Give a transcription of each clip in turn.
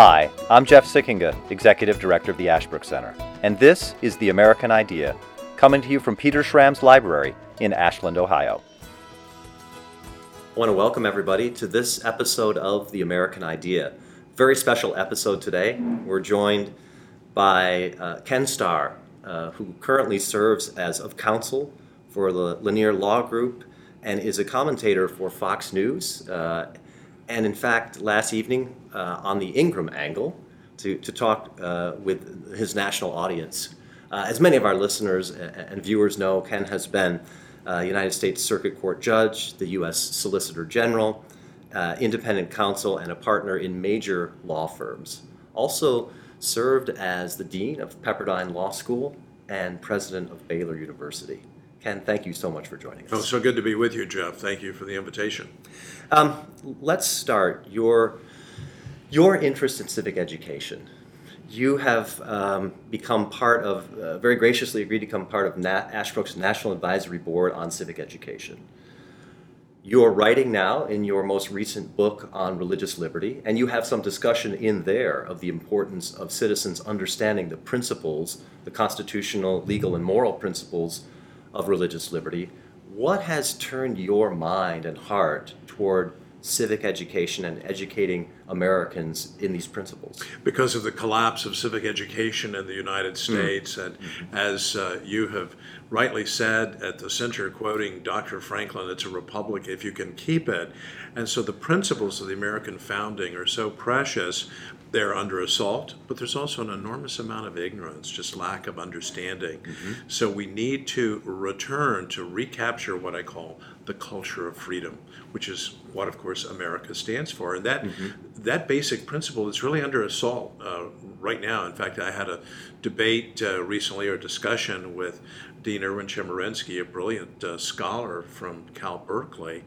Hi, I'm Jeff Sikkenga, Executive Director of the Ashbrook Center, and this is The American Idea, coming to you from Peter Schramm's Library in Ashland, Ohio. I want to welcome everybody to this episode of The American Idea. Very special episode today. We're joined by uh, Ken Starr, uh, who currently serves as of counsel for the Lanier Law Group and is a commentator for Fox News. Uh, and in fact, last evening uh, on the Ingraham Angle to, to talk uh, with his national audience. Uh, as many of our listeners and viewers know, Ken has been uh, United States Circuit Court judge, the U.S. Solicitor General, uh, independent counsel, and a partner in major law firms. Also served as the dean of Pepperdine Law School and president of Baylor University. Ken, thank you so much for joining us. Oh, so good to be with you, Jeff. Thank you for the invitation. Um, let's start your your interest in civic education. You have um, become part of, uh, very graciously agreed to become part of Nat- Ashbrook's National Advisory Board on Civic Education. You're writing now in your most recent book on religious liberty, and you have some discussion in there of the importance of citizens understanding the principles, the constitutional, legal, and moral principles of religious liberty. What has turned your mind and heart toward civic education and educating Americans in these principles? Because of the collapse of civic education in the United hmm. States, mm. and mm-hmm. as uh, you have rightly said at the center, quoting Dr. Franklin, it's a republic if you can keep it. And so the principles of the American founding are so precious. They're under assault, but there's also an enormous amount of ignorance, just lack of understanding. Mm-hmm. So we need to return to recapture what I call the culture of freedom, which is what, of course, America stands for. And that mm-hmm. That basic principle is really under assault uh, right now. In fact, I had a debate uh, recently or discussion with Dean Erwin Chemerinsky, a brilliant uh, scholar from Cal Berkeley.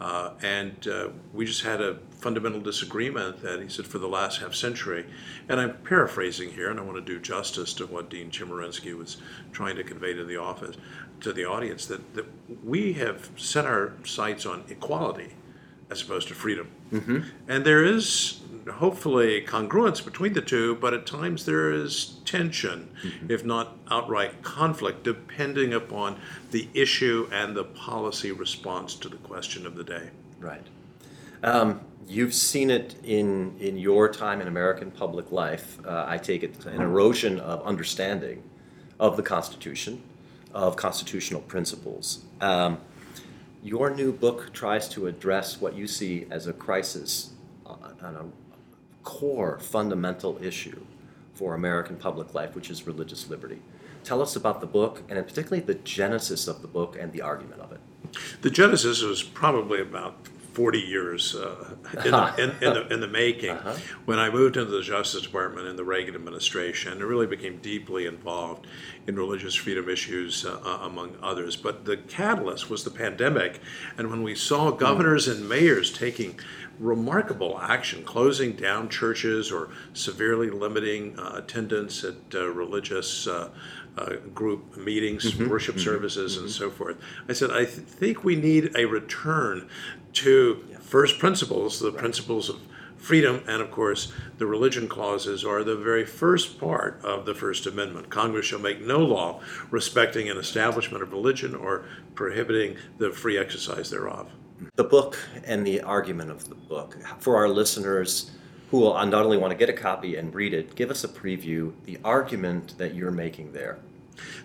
Uh, and uh, we just had a fundamental disagreement that he said for the last half century, and I'm paraphrasing here, and I want to do justice to what Dean Chemerinsky was trying to convey to the office to the audience that, that we have set our sights on equality as opposed to freedom. Mm-hmm. And there is hopefully congruence between the two, but at times there is tension, mm-hmm. if not outright conflict, depending upon the issue and the policy response to the question of the day. Right. Um, you've seen it in, in your time in American public life. Uh, I take it an erosion of understanding of the Constitution of constitutional principles. Um, your new book tries to address what you see as a crisis on a core fundamental issue for American public life, which is religious liberty. Tell us about the book, and particularly the genesis of the book and the argument of it. The genesis was probably about 40 years uh, in, the, in, in, the, in, the, making. Uh-huh. When I moved into the Justice Department in the Reagan administration, I really became deeply involved in religious freedom issues, uh, uh, among others. But the catalyst was the pandemic, and when we saw governors mm. and mayors taking remarkable action, closing down churches or severely limiting uh, attendance at uh, religious uh, uh, group meetings, mm-hmm, worship mm-hmm, services, mm-hmm. and so forth. I said, I th- think we need a return to yeah. first principles, the right. principles of freedom, and of course, the religion clauses are the very first part of the First Amendment. Congress shall make no law respecting an establishment of religion or prohibiting the free exercise thereof. The book and the argument of the book, for our listeners who will not only want to get a copy and read it, give us a preview, the argument that you're making there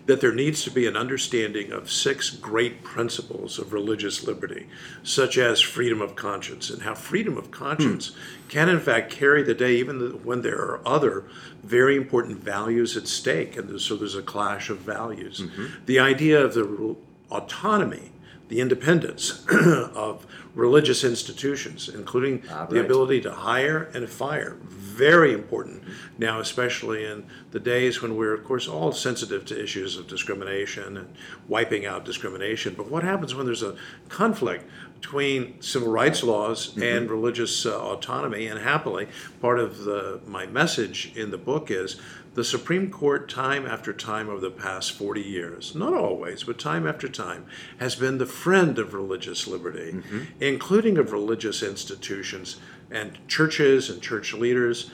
that there needs to be an understanding of six great principles of religious liberty, such as freedom of conscience, and how freedom of conscience hmm. can, in fact, carry the day even when there are other very important values at stake. And so there's a clash of values. Mm-hmm. The idea of the autonomy the independence of religious institutions, including ah, right. the ability to hire and fire. Very important now, especially in the days when we're, of course, all sensitive to issues of discrimination and wiping out discrimination. But what happens when there's a conflict between civil rights laws mm-hmm. and religious uh, autonomy? And happily, part of the, my message in the book is the Supreme Court, time after time over the past 40 years, not always, but time after time, has been the friend of religious liberty, mm-hmm. including of religious institutions and churches and church leaders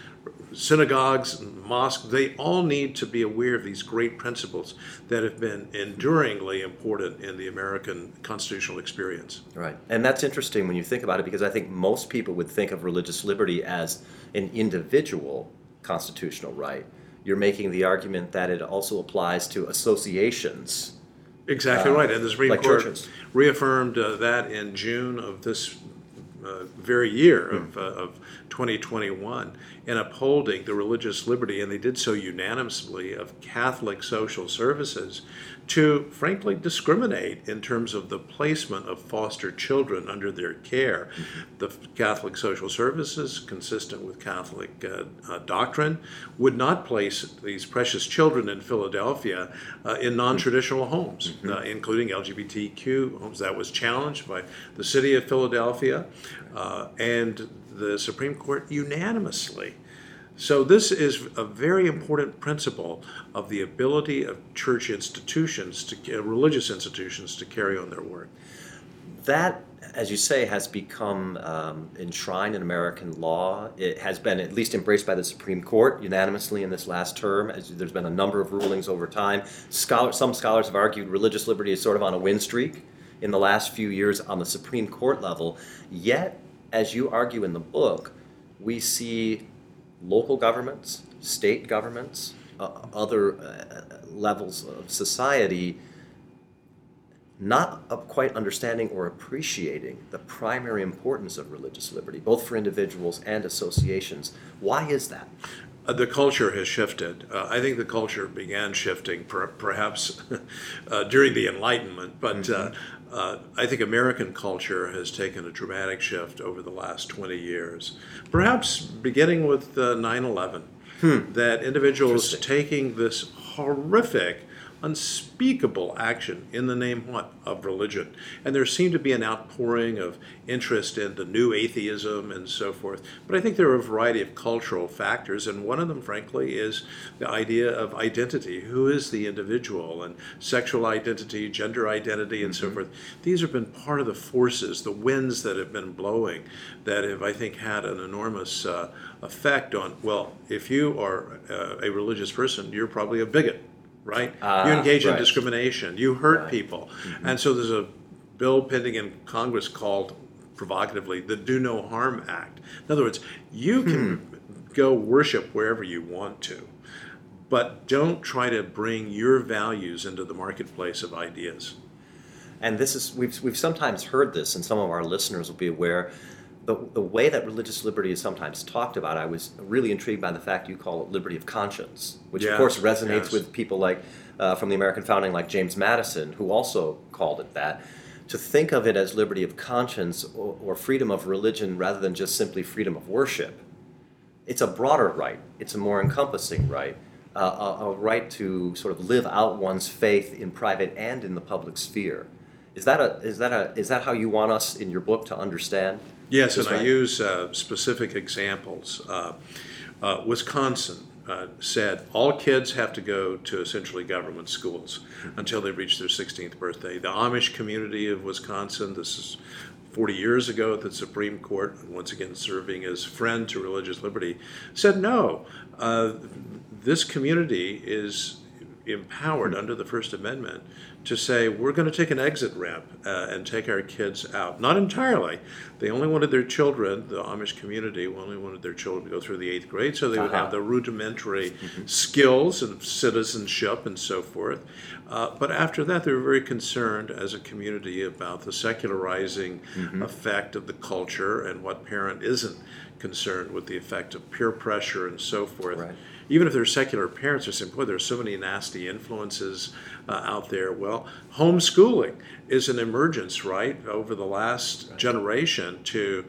synagogues, mosques, they all need to be aware of these great principles that have been enduringly important in the American constitutional experience. Right. And that's interesting when you think about it because I think most people would think of religious liberty as an individual constitutional right. You're making the argument that it also applies to associations. Exactly uh, right. And the Supreme like Court churches. reaffirmed uh, that in June of this uh, very year Hmm. of, uh, of 2021 in upholding the religious liberty, and they did so unanimously, of Catholic social services to frankly discriminate in terms of the placement of foster children under their care. Mm-hmm. The Catholic social services, consistent with Catholic uh, uh, doctrine, would not place these precious children in Philadelphia uh, in non traditional homes, Mm-hmm. uh, including LGBTQ homes. That was challenged by the city of Philadelphia uh, and the Supreme Court unanimously. So, this is a very important principle of the ability of church institutions, to uh, religious institutions, to carry on their work. That, as you say, has become um, enshrined in American law. It has been at least embraced by the Supreme Court unanimously in this last term. As there's been a number of rulings over time. Scholar, some scholars have argued religious liberty is sort of on a win streak in the last few years on the Supreme Court level. Yet, as you argue in the book, we see local governments, state governments, uh, other uh, levels of society not quite understanding or appreciating the primary importance of religious liberty, both for individuals and associations. Why is that? Uh, the culture has shifted. Uh, I think the culture began shifting per, perhaps uh, during the Enlightenment, but mm-hmm. uh, I think American culture has taken a dramatic shift over the last 20 years, perhaps beginning with 9 11. Hmm. That individuals taking this horrific unspeakable action in the name what of religion. And there seemed to be an outpouring of interest in the new atheism and so forth. But i think there are a variety of cultural factors and one of them frankly is the idea of identity who is the individual and sexual identity gender identity and mm-hmm. so forth. These have been part of the forces the winds that have been blowing that have i think had an enormous uh, effect on well if you are uh, a religious person you're probably a bigot right? Ah, you engage in discrimination. You hurt Right. people. And so there's a bill pending in Congress called provocatively the Do No Harm Act. In other words, you can go worship wherever you want to, but don't try to bring your values into the marketplace of ideas. And this is we've we've sometimes heard this, and some of our listeners will be aware. The, the way that religious liberty is sometimes talked about, I was really intrigued by the fact you call it liberty of conscience, which of course resonates yes. with people like uh, from the American founding, like James Madison, who also called it that. To think of it as liberty of conscience or, or freedom of religion rather than just simply freedom of worship, it's a broader right. It's a more encompassing right, uh, a, a right to sort of live out one's faith in private and in the public sphere. Is that a is that a is that how you want us in your book to understand? Yes, and I use uh, specific examples. Uh, uh, Wisconsin uh, said all kids have to go to essentially government schools until they reach their 16th birthday. The Amish community of Wisconsin, this is 40 years ago at the Supreme Court, once again serving as friend to religious liberty, said no. Uh, this community is empowered under the First Amendment to say we're going to take an exit ramp uh, and take our kids out. Not entirely. They only wanted their children, the Amish community only wanted their children to go through the eighth grade so they would Uh-huh. have the rudimentary skills of citizenship and so forth. Uh, but after that, they were very concerned as a community about the secularizing effect of the culture and what parent isn't concerned with the effect of peer pressure and so forth Right. Even if they're secular parents, they're saying, boy, there's so many nasty influences uh, out there. Well, homeschooling is an emergence, right, over the last generation to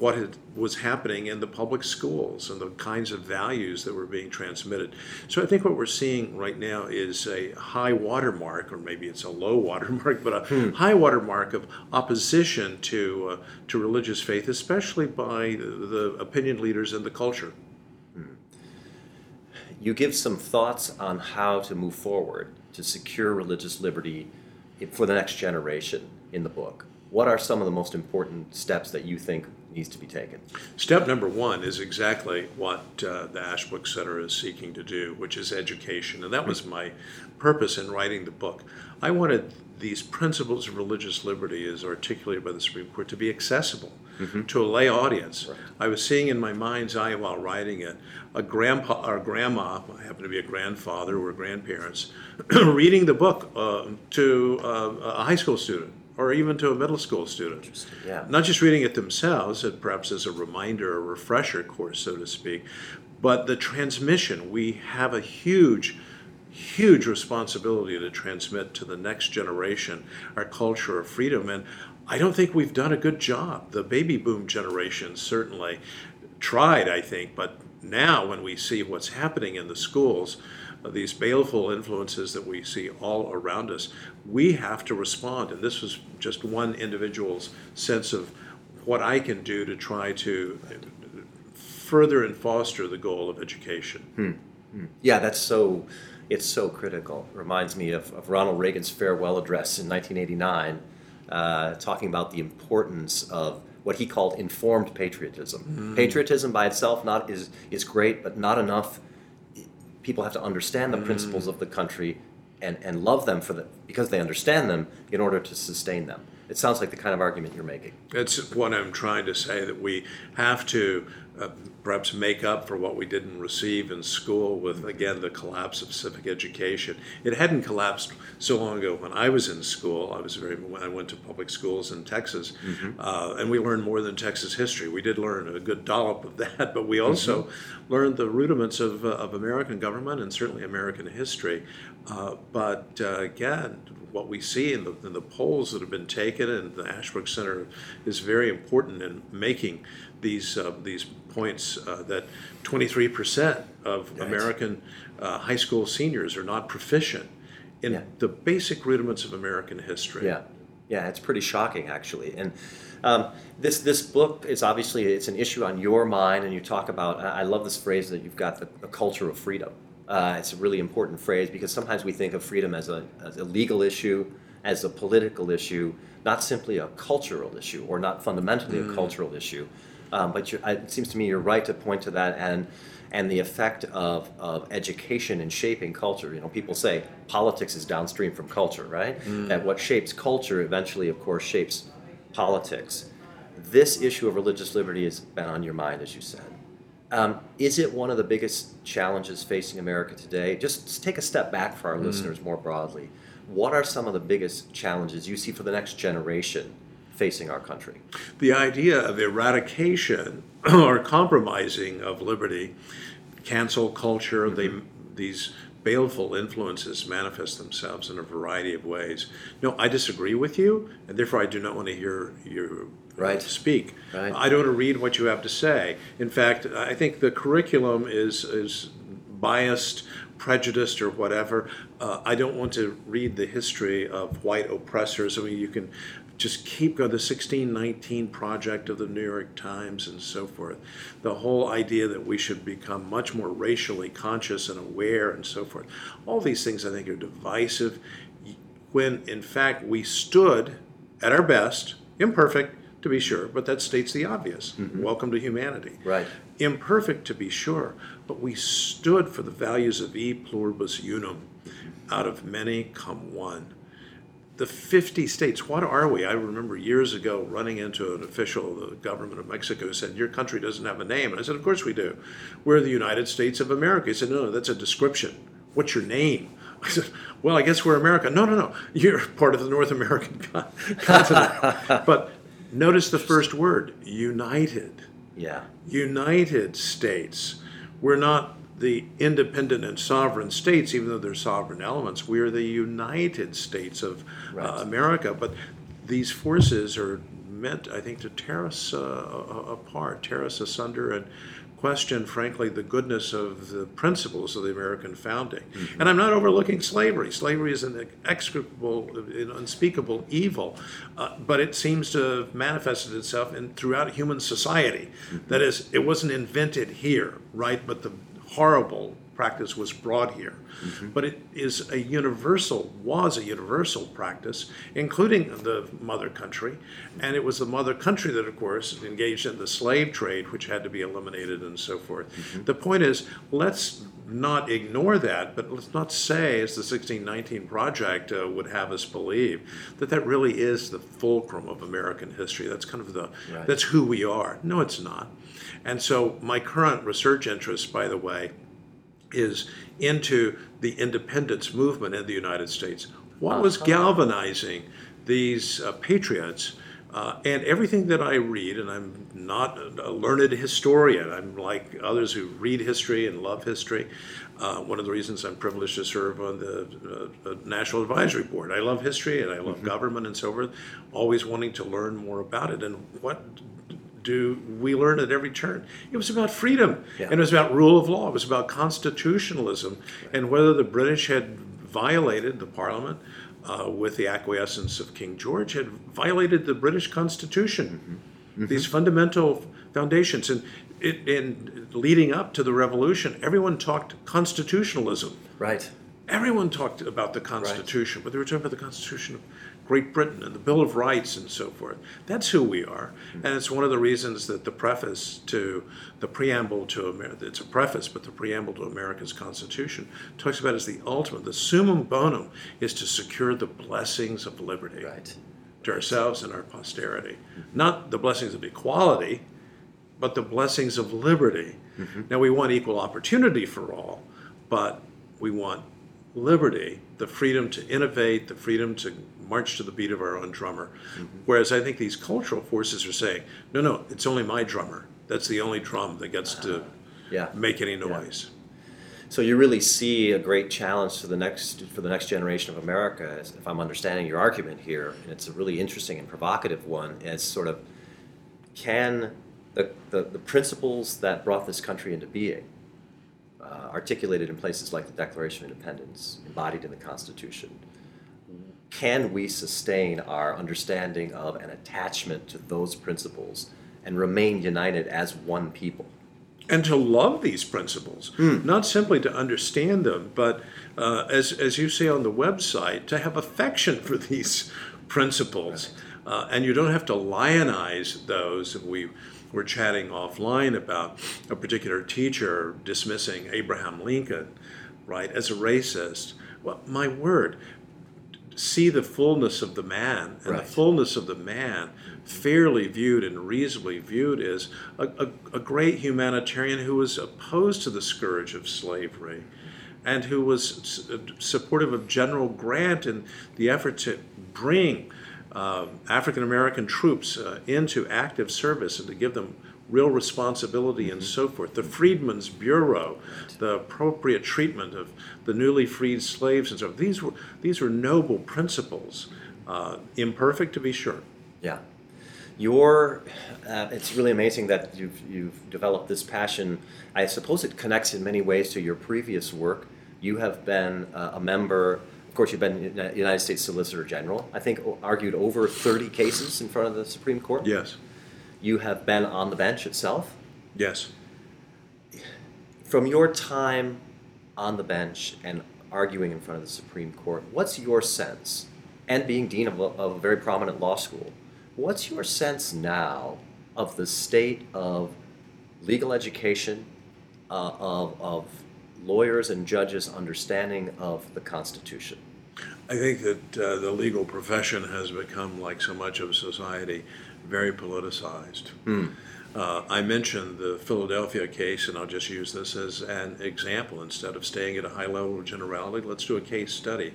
what had, was happening in the public schools and the kinds of values that were being transmitted. So I think what we're seeing right now is a high watermark, or maybe it's a low watermark, but a high watermark of opposition to uh, to religious faith, especially by the, the opinion leaders in the culture. You give some thoughts on how to move forward to secure religious liberty for the next generation in the book. what are some of the most important steps that you think needs to be taken? Step number one is exactly what uh, the Ashbrook Center is seeking to do, which is education. And that was my purpose in writing the book. I wanted these principles of religious liberty, as articulated by the Supreme Court, to be accessible mm-hmm. to a lay audience. Right. I was seeing in my mind's eye while writing it a grandpa or grandma, I happen to be a grandfather or grandparents, reading the book uh, to uh, a high school student or even to a middle school student. Yeah. Not just reading it themselves, perhaps as a reminder, a refresher course, so to speak, but the transmission. We have a huge, huge responsibility to transmit to the next generation our culture of freedom. And I don't think we've done a good job. The baby boom generation certainly tried, I think, but now when we see what's happening in the schools, these baleful influences that we see all around us, we have to respond. And this was just one individual's sense of what I can do to try to further and foster the goal of education. Hmm. Hmm. Yeah, that's so. It's so critical. Reminds me of, of Ronald Reagan's farewell address in 1989, uh, talking about the importance of what he called informed patriotism. Mm. Patriotism by itself not is is great, but not enough people have to understand the mm. principles of the country and, and love them for the, because they understand them in order to sustain them. It sounds like the kind of argument you're making. It's what I'm trying to say that we have to uh, perhaps make up for what we didn't receive in school with, again, the collapse of civic education. It hadn't collapsed so long ago when I was in school. I was very when I went to public schools in Texas, mm-hmm. uh, and we learned more than Texas history. We did learn a good dollop of that, but we also mm-hmm. learned the rudiments of, uh, of American government and certainly American history. Uh, but uh, again, what we see in the, in the polls that have been taken, and the Ashbrook Center is very important in making these uh, these points uh, that 23% of right. American uh, high school seniors are not proficient in yeah. the basic rudiments of American history. Yeah, yeah, it's pretty shocking actually. And um, this this book is obviously it's an issue on your mind, and you talk about. I love this phrase that you've got the, the culture of freedom. Uh, it's a really important phrase because sometimes we think of freedom as a, as a legal issue, as a political issue, not simply a cultural issue or not fundamentally mm. a cultural issue. Um, but it seems to me you're right to point to that and and the effect of, of education in shaping culture. You know, people say politics is downstream from culture, right? Mm. That what shapes culture eventually, of course, shapes politics. This issue of religious liberty has been on your mind, as you said. Um, is it one of the biggest challenges facing America today? Just, just take a step back for our mm. listeners more broadly. What are some of the biggest challenges you see for the next generation facing our country. The idea of eradication or compromising of liberty, cancel culture, mm-hmm. they, these baleful influences manifest themselves in a variety of ways. No, I disagree with you, and therefore I do not want to hear you right. To speak. Right. I don't want to read what you have to say. In fact, I think the curriculum is is biased, prejudiced, or whatever. Uh, I don't want to read the history of white oppressors. I mean, you can just keep going. The 1619 project of the New York Times and so forth. The whole idea that we should become much more racially conscious and aware and so forth. All these things I think are divisive when in fact we stood at our best, imperfect to be sure, but that states the obvious. Mm-hmm. Welcome to humanity. Right. Imperfect to be sure, but we stood for the values of e pluribus unum. Out of many come one the 50 states, what are we? I remember years ago running into an official of the government of Mexico who said, Your country doesn't have a name. And I said, Of course we do. We're the United States of America. He said, No, no, that's a description. What's your name? I said, Well, I guess we're America. No, no, no. You're part of the North American continent. but notice the first word united. Yeah. United States. We're not the independent and sovereign states, even though they're sovereign elements, we are the United States of uh, right. uh, America. But these forces are meant, I think, to tear us uh, apart, tear us asunder, and question, frankly, the goodness of the principles of the American founding. Mm-hmm. And I'm not overlooking slavery. Slavery is an execrable, an unspeakable evil, uh, but it seems to have manifested itself in throughout human society. Mm-hmm. That is, it wasn't invented here, right? But the horrible practice was brought here. But it is a universal, was a universal practice, including the mother country. And it was the mother country that, of course, engaged in the slave trade, which had to be eliminated and so forth. The point is, let's not ignore that, but let's not say, as the 1619 Project uh, would have us believe, that that really is the fulcrum of American history. That's kind of the, Right. that's who we are. No, it's not. And so my current research interest, by the way, is into the independence movement in the United States. What was galvanizing these uh, patriots? Uh, and everything that I read, and I'm not a learned historian, I'm like others who read history and love history. Uh, one of the reasons I'm privileged to serve on the uh, uh, National Advisory Board. I love history and I love government and so forth, always wanting to learn more about it. And what do we learn at every turn? It was about freedom, Yeah. and it was about rule of law. It was about constitutionalism, and whether the British had violated the Parliament uh, with the acquiescence of King George had violated the British Constitution. These fundamental foundations, and it, in leading up to the Revolution, everyone talked constitutionalism. Right. Everyone talked about the Constitution, but they were talking about the Constitution of Great Britain and the Bill of Rights and so forth. That's who we are, mm-hmm. and it's one of the reasons that the preface to the preamble to America, it's a preface, but the preamble to America's Constitution talks about as the ultimate, the summum bonum is to secure the blessings of liberty Right. to ourselves and our posterity. Not the blessings of equality, but the blessings of liberty. Mm-hmm. Now, we want equal opportunity for all, but we want liberty, the freedom to innovate, the freedom to march to the beat of our own drummer. Whereas I think these cultural forces are saying, no, no, it's only my drummer. That's the only drum that gets to Yeah. make any noise. So you really see a great challenge for the next for the next generation of America, if I'm understanding your argument here, and it's a really interesting and provocative one. As sort of, can the, the, the principles that brought this country into being, uh, articulated in places like the Declaration of Independence, embodied in the Constitution, can we sustain our understanding of and attachment to those principles and remain united as one people? and to love these principles, not simply to understand them, but uh, as, as you say on the website, to have affection for these principles. Uh, and you don't have to lionize those. We were chatting offline about a particular teacher dismissing Abraham Lincoln, right, as a racist. Well, my word, see the fullness of the man, and Right. the fullness of the man, fairly viewed and reasonably viewed, is a, a, a great humanitarian who was opposed to the scourge of slavery and who was supportive of General Grant in the effort to bring uh, African American troops uh, into active service and to give them real responsibility and so forth. The Freedmen's Bureau, the appropriate treatment of the newly freed slaves and so forth. These were these were noble principles, uh, imperfect to be sure. Yeah. Your, uh, it's really amazing that you've, you've developed this passion. I suppose it connects in many ways to your previous work. You have been uh, a member, of course, you've been United States Solicitor General. I think argued over 30 cases in front of the Supreme Court. Yes, You have been on the bench itself. yes. From your time on the bench and arguing in front of the Supreme Court, what's your sense, and being dean of, a- of a very prominent law school, what's your sense now of the state of legal education, uh, of, of lawyers and judges' understanding of the Constitution? I think that uh, the legal profession has become, like so much of society, very politicized. Uh, I mentioned the Philadelphia case, and I'll just use this as an example. Instead of staying at a high level of generality, let's do a case study.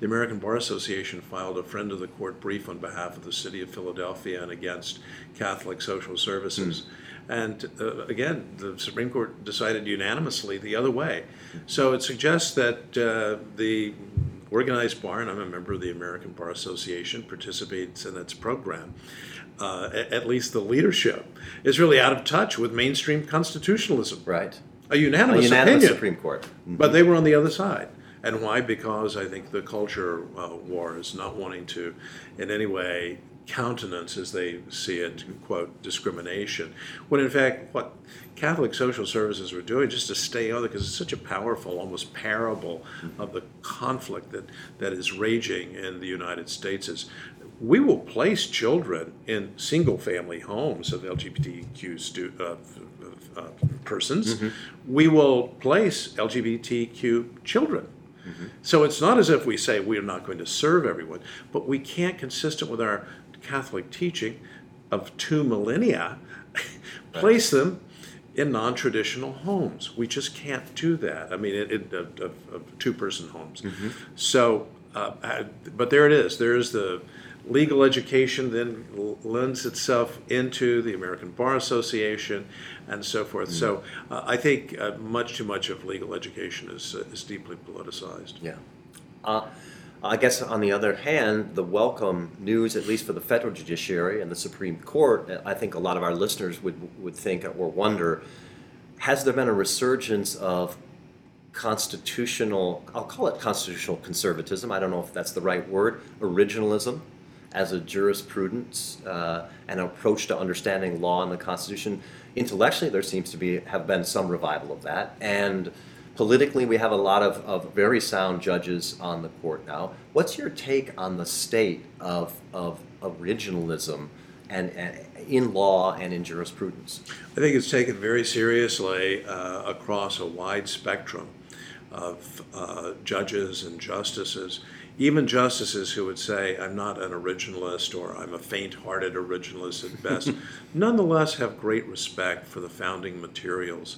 The American Bar Association filed a friend of the court brief on behalf of the city of Philadelphia and against Catholic social services. And uh, again, the Supreme Court decided unanimously the other way. So it suggests that uh, the organized bar, and I'm a member of the American Bar Association, participates in its program. Uh, at least the leadership is really out of touch with mainstream constitutionalism. Right. A A unanimous, unanimous opinion, Supreme Court. but they were on the other side. And why? Because I think the culture uh, war is not wanting to, in any way, countenance as they see it, quote, discrimination. When in fact, what Catholic social services were doing just to stay on it, because it's such a powerful, almost parable of the conflict that, that is raging in the United States, is we will place children in single family homes of LGBTQ stu- uh, uh, persons. Mm-hmm. We will place LGBTQ children. Mm-hmm. So it's not as if we say we're not going to serve everyone, but we can't, consistent with our Catholic teaching of two millennia, place them in non-traditional homes. We just can't do that. I mean, it, of, two-person homes. Mm-hmm. So, uh, but there it is. There is the legal education then lends itself into the American Bar Association and so forth. Mm-hmm. So uh, I think uh, much too much of legal education is, uh, is deeply politicized. Yeah. Uh, I guess on the other hand, the welcome news, at least for the federal judiciary and the Supreme Court, I think a lot of our listeners would, would think or wonder has there been a resurgence of constitutional, I'll call it constitutional conservatism, I don't know if that's the right word, originalism as a jurisprudence uh, and approach to understanding law and the Constitution. Intellectually, there seems to be have been some revival of that, and politically, we have a lot of, of very sound judges on the court now. What's your take on the state of, of originalism and, and in law and in jurisprudence? I think it's taken very seriously uh, across a wide spectrum of uh, judges and justices even justices who would say, I'm not an originalist or I'm a faint hearted originalist at best, nonetheless have great respect for the founding materials.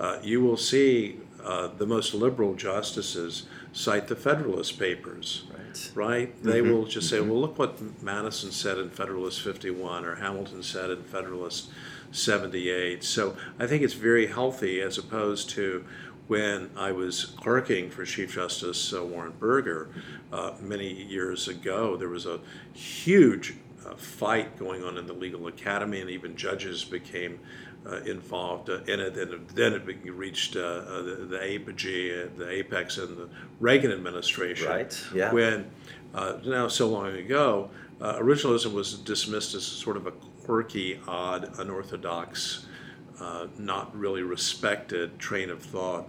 Uh, you will see uh, the most liberal justices cite the Federalist Papers. Right. right? They mm-hmm. will just say, mm-hmm. well, look what Madison said in Federalist 51 or Hamilton said in Federalist 78. So I think it's very healthy as opposed to when I was clerking for Chief Justice uh, Warren Burger uh, many years ago, there was a huge uh, fight going on in the legal academy, and even judges became uh, involved uh, in it. And then it reached uh, the, the apogee, the apex in the Reagan administration. Right. Yeah. When now so long ago, originalism was dismissed as sort of a quirky, odd, unorthodox uh, not really respected train of thought.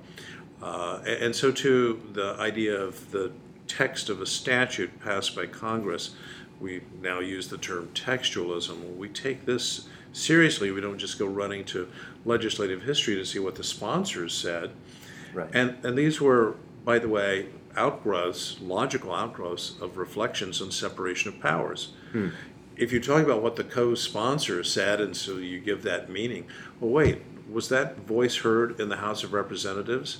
Uh, and so, too, the idea of the text of a statute passed by Congress, we now use the term textualism. We take this seriously. We don't just go running to legislative history to see what the sponsors said. Right. And, and these were, by the way, outgrowths, logical outgrowths of reflections on separation of powers. Hmm if you're talking about what the co-sponsor said, and so you give that meaning, well, wait, was that voice heard in the House of Representatives?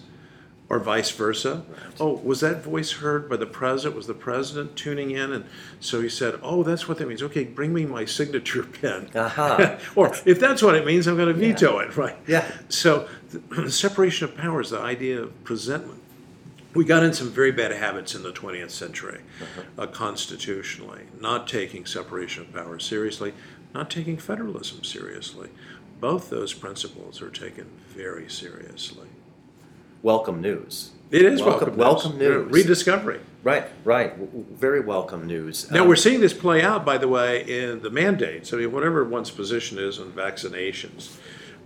Or vice versa. Right. Oh, was that voice heard by the president? Was the president tuning in? And so he said, Oh, that's what that means. Okay, bring me my signature pen. Uh-huh. or if that's what it means, I'm going to veto yeah. it, right? Yeah. So, the separation of powers, the idea of presentment, we got in some very bad habits in the 20th century, uh-huh. uh, constitutionally, not taking separation of powers seriously, not taking federalism seriously. Both those principles are taken very seriously. Welcome news. It is welcome, welcome news. Welcome news. Rediscovery. Right, right. Very welcome news. Now, um, we're seeing this play out, by the way, in the mandates. I mean, whatever one's position is on vaccinations,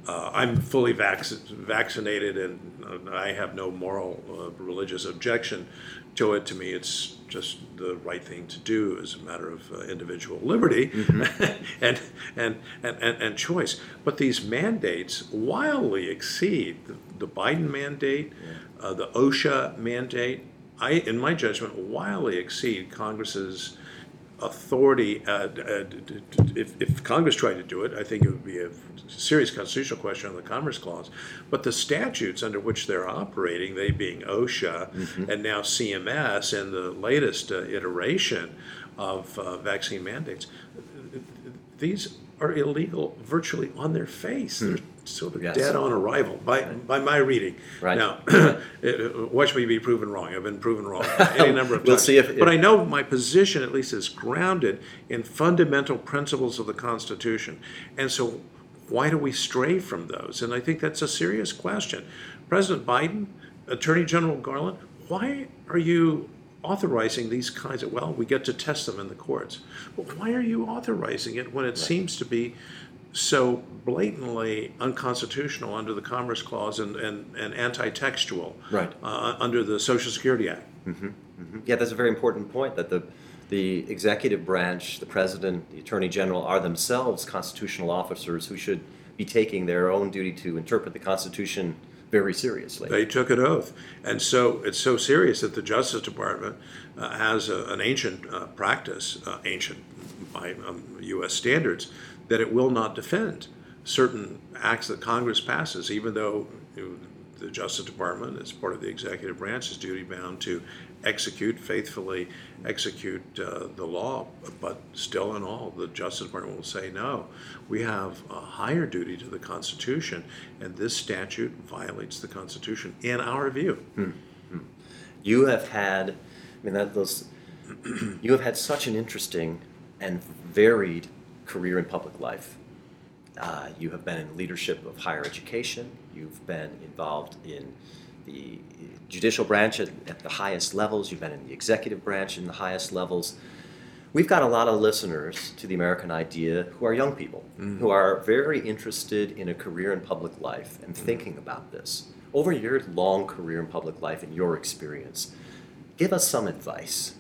uh, I'm fully vac- vaccinated and uh, I have no moral, uh, religious objection to it. To me, it's just the right thing to do as a matter of uh, individual liberty mm-hmm. and, and, and, and, and, choice. But these mandates wildly exceed the, the Biden mandate. Uh, the OSHA mandate. I, in my judgment, wildly exceed Congress's authority, uh, uh, if, if Congress tried to do it, I think it would be a serious constitutional question on the Commerce Clause. But the statutes under which they're operating, they being OSHA mm-hmm. and now CMS and the latest uh, iteration of uh, vaccine mandates, these are illegal virtually on their face. Mm. Sort of yes. dead on arrival by by my reading. Right. Now, uh, watch me be proven wrong. I've been proven wrong any number of we'll times. See if, but I know my position at least is grounded in fundamental principles of the Constitution, and so why do we stray from those? And I think that's a serious question. President Biden, Attorney General Garland, why are you authorizing these kinds of, well, we get to test them in the courts. But why are you authorizing it when it seems to be so blatantly unconstitutional under the Commerce Clause and, and, and anti-textual Right. uh, under the Social Security Act? Yeah, that's a very important point that the, the executive branch, the president, the attorney general are themselves constitutional officers who should be taking their own duty to interpret the Constitution very seriously. They took an oath. And so it's so serious that the Justice Department uh, has a, an ancient uh, practice, uh, ancient by um, U.S. standards, that it will not defend certain acts that Congress passes, even though the Justice Department, as part of the executive branch, is duty bound to execute, faithfully execute uh, the law. But still, in all, the Justice Department will say, no, we have a higher duty to the Constitution, and this statute violates the Constitution, in our view. You have had, I mean, that those, you have had such an interesting and varied career in public life. Uh, you have been in leadership of higher education. You've been involved in the judicial branch at, at the highest levels. You've been in the executive branch in the highest levels. We've got a lot of listeners to the American Idea who are young people who are very interested in a career in public life and thinking about this. Over your long career in public life and your experience, give us some advice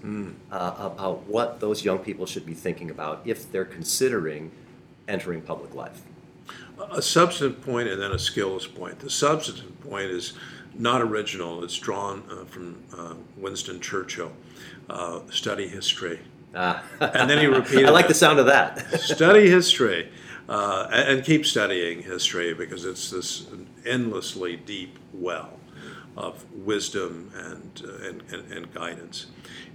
uh, about what those young people should be thinking about if they're considering entering public life. A substantive point and then a skills point. The substantive point is not original. It's drawn uh, from uh, Winston Churchill. Uh, study history. Ah. And then he repeated I like the sound of that. study history uh, and keep studying history because it's this endlessly deep well of wisdom and, uh, and, and, and guidance.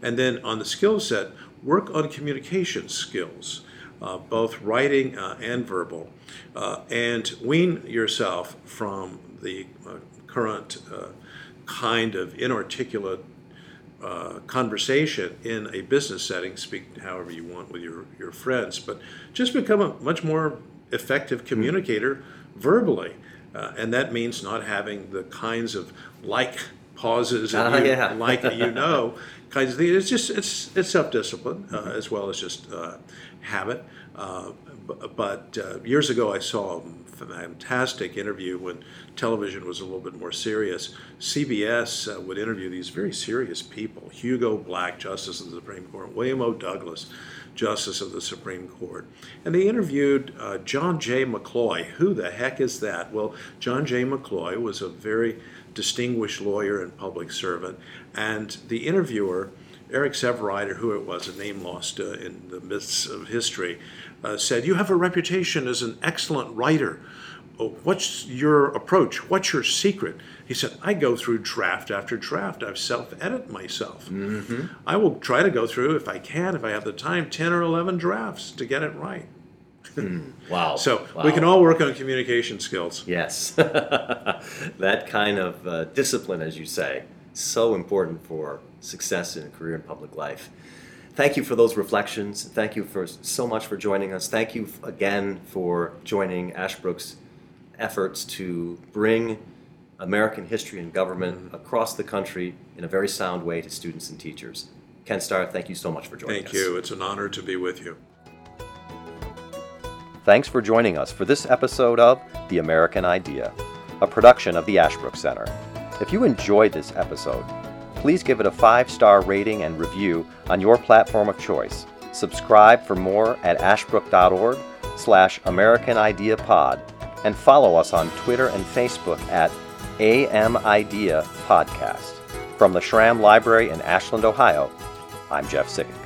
And then on the skill set, work on communication skills, uh, both writing uh, and verbal, uh, and wean yourself from the uh, current uh, kind of inarticulate uh, conversation in a business setting, speak however you want with your, your friends, but just become a much more effective communicator verbally. Uh, and that means not having the kinds of like pauses and Ah, you, yeah. like you know kinds of things. It's just it's it's self discipline uh, as well as just uh, habit. Uh, bu- but uh, years ago, I saw a fantastic interview when television was a little bit more serious. CBS uh, would interview these very serious people: Hugo Black, Justice of the Supreme Court; William O. Douglas, Justice of the Supreme Court, and they interviewed uh, John J. McCloy. Who the heck is that? Well, John J. McCloy was a very distinguished lawyer and public servant, and the interviewer. Eric Sevareid, or who it was, a name lost uh, in the midst of history, uh, said, You have a reputation as an excellent writer. What's your approach? What's your secret? He said, I go through draft after draft. I self edit myself. I will try to go through, if I can, if I have the time, 10 or 11 drafts to get it right. Wow. So we can all work on communication skills. Yes. that kind of uh, discipline, as you say, so important for success in a career in public life. Thank you for those reflections. Thank you for so much for joining us. Thank you again for joining Ashbrook's efforts to bring American history and government across the country in a very sound way to students and teachers. Ken Starr, thank you so much for joining Thank us. Thank you. It's an honor to be with you. Thanks for joining us for this episode of The American Idea, a production of the Ashbrook Center. If you enjoyed this episode, please give it a five star rating and review on your platform of choice. Subscribe for more at ashbrook.org slash American Idea Pod and follow us on Twitter and Facebook at AM Idea Podcast. From the Schramm Library in Ashland, Ohio, I'm Jeff Sikkenga.